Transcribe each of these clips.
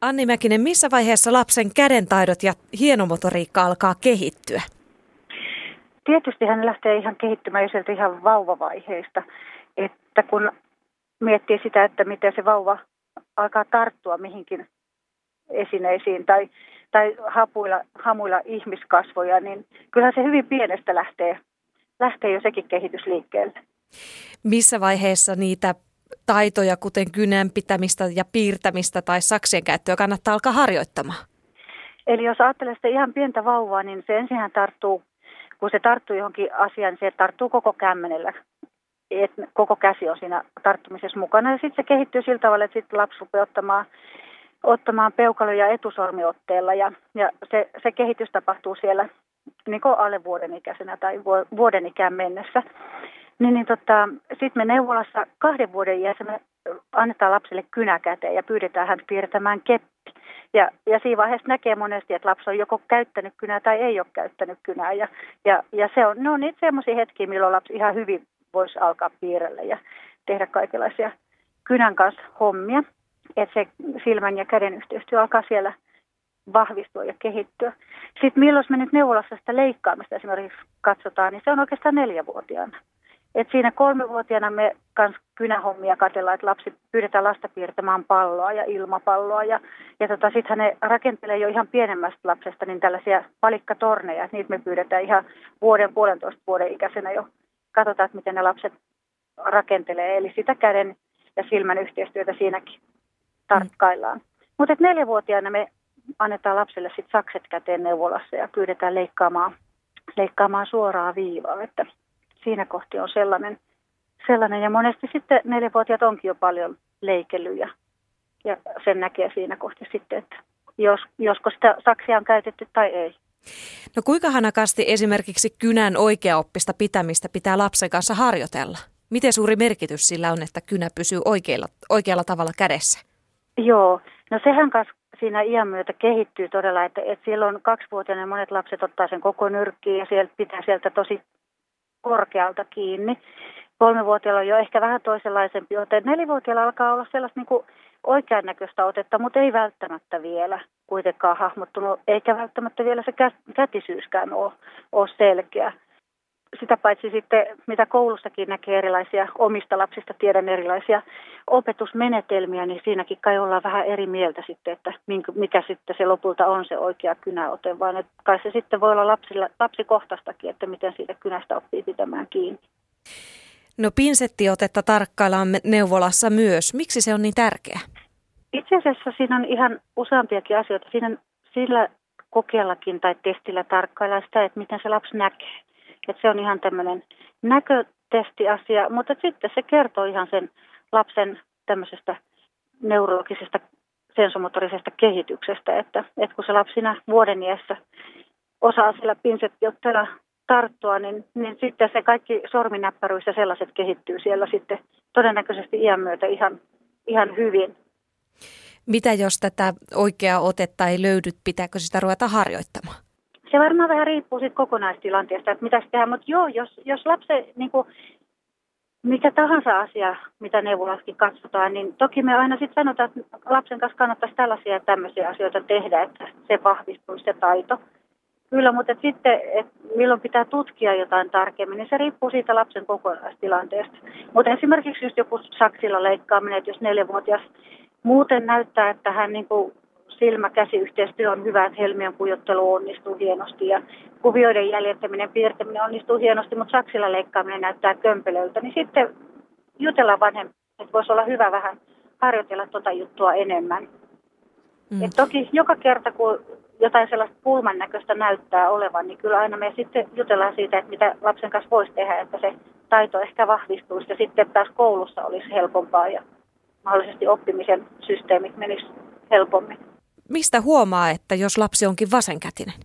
Anni Mäkinen, missä vaiheessa lapsen kädentaidot ja hienomotoriikka alkaa kehittyä? Tietysti hän lähtee ihan kehittymään jo sieltä ihan vauvavaiheesta. Että kun miettii sitä, että miten se vauva alkaa tarttua mihinkin esineisiin tai, tai hapuilla, hamuilla ihmiskasvoja, niin kyllähän se hyvin pienestä lähtee, lähtee jo sekin kehitys liikkeelle. Missä vaiheessa niitä taitoja, kuten kynän pitämistä ja piirtämistä tai saksien käyttöä kannattaa alkaa harjoittamaan? Eli jos ajattelee sitä ihan pientä vauvaa, niin se ensin tarttuu, kun se tarttuu johonkin asiaan, niin se tarttuu koko kämmenellä. Et koko käsi on siinä tarttumisessa mukana. Ja sitten se kehittyy sillä tavalla, että sitten lapsi rupeaa ottamaan, ottamaan peukaloja etusormiotteella. Ja, ja se, se kehitys tapahtuu siellä niin alle vuoden ikäisenä tai vuoden ikään mennessä. Niin, niin tota, sitten me neuvolassa kahden vuoden iässä me annetaan lapselle kynä käteen ja pyydetään hän piirtämään keppi. Ja, ja siinä vaiheessa näkee monesti, että lapsi on joko käyttänyt kynää tai ei ole käyttänyt kynää. Ja, ja, ja se on, ne on niitä semmoisia hetkiä, milloin lapsi ihan hyvin voisi alkaa piirrellä ja tehdä kaikenlaisia kynän kanssa hommia. Että se silmän ja käden yhteistyö alkaa siellä vahvistua ja kehittyä. Sitten milloin me nyt neuvolassa sitä leikkaamista esimerkiksi katsotaan, niin se on oikeastaan neljävuotiaana. Et siinä kolmevuotiaana me kans kynähommia katsellaan, että lapsi pyydetään lasta piirtämään palloa ja ilmapalloa. Ja, ja tota, sitten ne rakentelee jo ihan pienemmästä lapsesta niin tällaisia palikkatorneja. Että niitä me pyydetään ihan vuoden, puolentoista vuoden ikäisenä jo. Katsotaan, että miten ne lapset rakentelee. Eli sitä käden ja silmän yhteistyötä siinäkin tarkkaillaan. Mm. Mutta neljävuotiaana me annetaan lapselle sit sakset käteen neuvolassa ja pyydetään leikkaamaan, leikkaamaan suoraa viivaa. Että siinä kohti on sellainen, sellainen. Ja monesti sitten neljävuotiaat onkin jo paljon leikellyt ja, ja sen näkee siinä kohti sitten, että jos, josko sitä saksia on käytetty tai ei. No kuinka hanakasti esimerkiksi kynän oikeaoppista pitämistä pitää lapsen kanssa harjoitella? Miten suuri merkitys sillä on, että kynä pysyy oikealla, oikealla tavalla kädessä? Joo, no sehän kanssa siinä iän myötä kehittyy todella, että, että silloin kaksivuotiaana monet lapset ottaa sen koko nyrkkiin ja sieltä pitää sieltä tosi korkealta kiinni. Kolmevuotiaalla on jo ehkä vähän toisenlaisempi ote. Nelivuotiaalla alkaa olla sellaista niin kuin oikean näköistä otetta, mutta ei välttämättä vielä kuitenkaan hahmottunut, eikä välttämättä vielä se kätisyyskään ole, ole selkeä sitä paitsi sitten, mitä koulussakin näkee erilaisia omista lapsista, tiedän erilaisia opetusmenetelmiä, niin siinäkin kai ollaan vähän eri mieltä sitten, että mikä sitten se lopulta on se oikea kynäote, vaan että kai se sitten voi olla lapsilla, lapsikohtaistakin, että miten siitä kynästä oppii pitämään kiinni. No pinsettiotetta tarkkaillaan neuvolassa myös. Miksi se on niin tärkeä? Itse asiassa siinä on ihan useampiakin asioita. Siinä sillä kokeillakin tai testillä tarkkaillaan sitä, että miten se lapsi näkee. Että se on ihan tämmöinen näkötestiasia, mutta sitten se kertoo ihan sen lapsen tämmöisestä neurologisesta sensomotorisesta kehityksestä, että, että kun se lapsina vuoden iässä osaa sillä pinsettiotteella tarttua, niin, niin sitten se kaikki sorminäppäryys ja sellaiset kehittyy siellä sitten todennäköisesti iän myötä ihan, ihan hyvin. Mitä jos tätä oikeaa otetta ei löydy, pitääkö sitä ruveta harjoittamaan? Se varmaan vähän riippuu siitä kokonaistilanteesta, että mitä tehdään, mutta joo, jos, jos lapse, niin kuin, mikä tahansa asia, mitä neuvolaskin katsotaan, niin toki me aina sitten sanotaan, että lapsen kanssa kannattaisi tällaisia ja tämmöisiä asioita tehdä, että se vahvistuisi se taito. Kyllä, mutta että sitten, että milloin pitää tutkia jotain tarkemmin, niin se riippuu siitä lapsen kokonaistilanteesta. Mutta esimerkiksi just joku saksilla leikkaaminen, että jos neljävuotias muuten näyttää, että hän niin kuin silmäkäsiyhteistyö on hyvä, että helmien pujottelu onnistuu hienosti ja kuvioiden jäljittäminen, piirtäminen onnistuu hienosti, mutta saksilla leikkaaminen näyttää kömpelöltä, niin sitten jutellaan vanhemmin, että voisi olla hyvä vähän harjoitella tuota juttua enemmän. Mm. Et toki joka kerta, kun jotain sellaista pulman näköistä näyttää olevan, niin kyllä aina me sitten jutellaan siitä, että mitä lapsen kanssa voisi tehdä, että se taito ehkä vahvistuisi ja sitten taas koulussa olisi helpompaa ja mahdollisesti oppimisen systeemit menis helpommin. Mistä huomaa, että jos lapsi onkin vasenkätinen?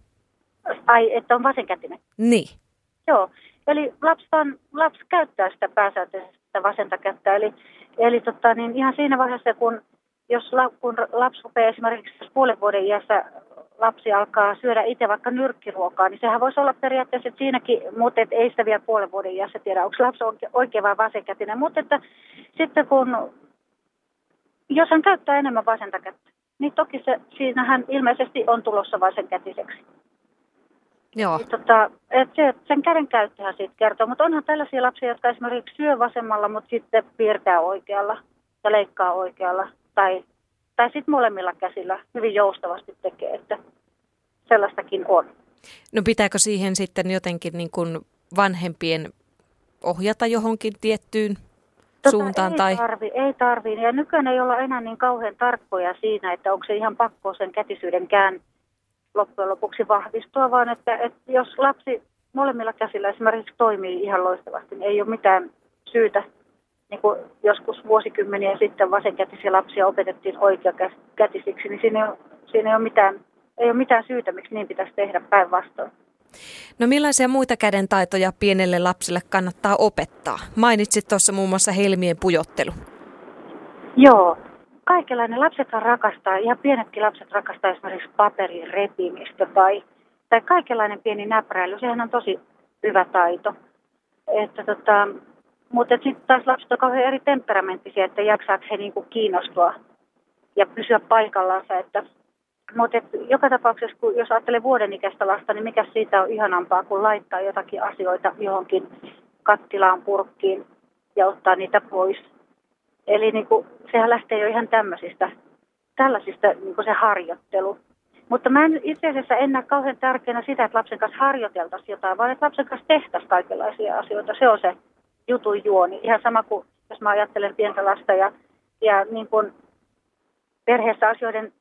Ai, että on vasenkätinen? Niin. Joo, eli lapsi, on, lapsi käyttää sitä pääsääntöisesti sitä vasenta kättä. Eli, eli tota, niin ihan siinä vaiheessa, kun, jos la, kun lapsi rupeaa esimerkiksi puolen vuoden iässä lapsi alkaa syödä itse vaikka nyrkkiruokaa, niin sehän voisi olla periaatteessa että siinäkin, mutta et ei sitä vielä puolen vuoden iässä tiedä, onko lapsi oikein vai vasenkätinen. Mutta että sitten kun, jos hän käyttää enemmän vasenta kättä, niin toki se, siinähän ilmeisesti on tulossa vain kätiseksi. Joo. Niin tota, et se, sen käden käyttöhän siitä kertoo, mutta onhan tällaisia lapsia, jotka esimerkiksi syö vasemmalla, mutta sitten piirtää oikealla ja leikkaa oikealla. Tai, tai sitten molemmilla käsillä hyvin joustavasti tekee, että sellaistakin on. No pitääkö siihen sitten jotenkin niin kuin vanhempien ohjata johonkin tiettyyn tota, suuntaan? Ei, tai... tarvi, ei tarvi. Ja nykyään ei olla enää niin kauhean tarkkoja siinä, että onko se ihan pakko sen kätisyyden kään loppujen lopuksi vahvistua, vaan että, että jos lapsi molemmilla käsillä esimerkiksi toimii ihan loistavasti, niin ei ole mitään syytä, niin kuin joskus vuosikymmeniä sitten vasenkätisiä lapsia opetettiin oikeakätisiksi, niin siinä ei ole, siinä ei ole, mitään, ei ole mitään syytä, miksi niin pitäisi tehdä päinvastoin. No millaisia muita kädentaitoja pienelle lapselle kannattaa opettaa? Mainitsit tuossa muun muassa helmien pujottelu. Joo, kaikenlainen. Lapsethan rakastaa, ihan pienetkin lapset rakastaa esimerkiksi paperin repimistä tai, tai kaikenlainen pieni näpräily. Sehän on tosi hyvä taito. Että tota, mutta sitten taas lapset on kauhean eri temperamenttisia, että jaksaako he niinku kiinnostua ja pysyä paikallansa. Että, mutta joka tapauksessa, kun jos ajattelee vuoden ikäistä lasta, niin mikä siitä on ihanampaa, kuin laittaa jotakin asioita johonkin kattilaan, purkkiin ja ottaa niitä pois Eli niin kuin, sehän lähtee jo ihan tämmöisistä, tällaisista niin kuin se harjoittelu. Mutta mä en itse asiassa en näe kauhean tärkeänä sitä, että lapsen kanssa harjoiteltaisiin jotain, vaan että lapsen kanssa tehtäisiin kaikenlaisia asioita. Se on se jutun juoni. Ihan sama kuin jos mä ajattelen pientä lasta ja, ja niin kuin perheessä asioiden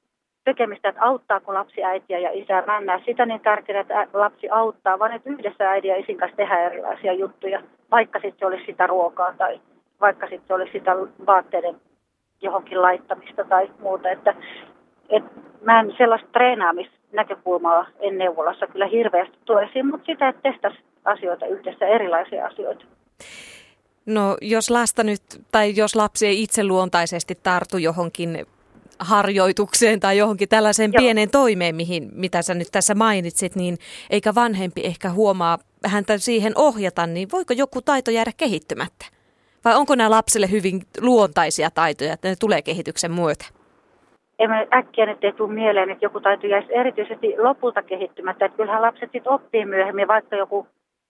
tekemistä, että auttaako lapsi äitiä ja isää. Näe sitä niin tärkeää, että lapsi auttaa, vaan että yhdessä äidin ja isin kanssa tehdään erilaisia juttuja, vaikka sitten se olisi sitä ruokaa tai vaikka sitten olisi sitä vaatteiden johonkin laittamista tai muuta. Että, et mä en sellaista treenaamisnäkökulmaa en neuvolassa kyllä hirveästi tuo esiin, mutta sitä, että tehtäisiin asioita yhdessä, erilaisia asioita. No jos lasta nyt, tai jos lapsi ei itse luontaisesti tartu johonkin harjoitukseen tai johonkin tällaiseen Joo. pieneen toimeen, mihin, mitä sä nyt tässä mainitsit, niin eikä vanhempi ehkä huomaa häntä siihen ohjata, niin voiko joku taito jäädä kehittymättä? Vai onko nämä lapsille hyvin luontaisia taitoja, että ne tulee kehityksen myötä? Ei mä äkkiä nyt ei tule mieleen, että joku taito jäisi erityisesti lopulta kehittymättä. Että kyllähän lapset sitten oppii myöhemmin, vaikka joku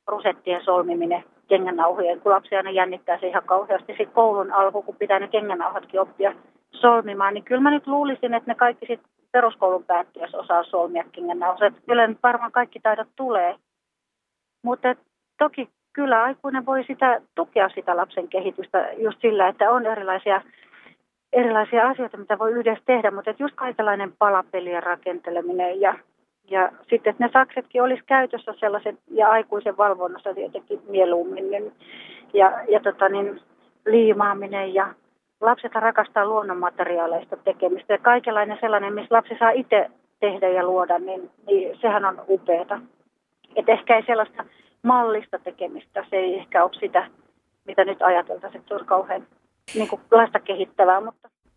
rusettien solmiminen kengännauhojen, kun lapsi aina jännittää se ihan kauheasti. Sitten koulun alku, kun pitää ne kengännauhatkin oppia solmimaan, niin kyllä mä nyt luulisin, että ne kaikki sitten peruskoulun päättyessä osaa solmia kengännauhat. Kyllä nyt varmaan kaikki taidot tulee. Mutta toki kyllä aikuinen voi sitä tukea sitä lapsen kehitystä just sillä, että on erilaisia, erilaisia asioita, mitä voi yhdessä tehdä, mutta just kaikenlainen palapelien rakenteleminen ja, ja sitten, että ne saksetkin olisi käytössä sellaiset ja aikuisen valvonnassa tietenkin mieluummin ja, ja tota niin, liimaaminen ja lapset rakastaa luonnonmateriaaleista tekemistä ja kaikenlainen sellainen, missä lapsi saa itse tehdä ja luoda, niin, niin sehän on upeata. Et ehkä ei sellaista mallista tekemistä. Se ei ehkä ole sitä, mitä nyt ajateltaisiin, että se on kauhean niin kuin lasta kehittävää, mutta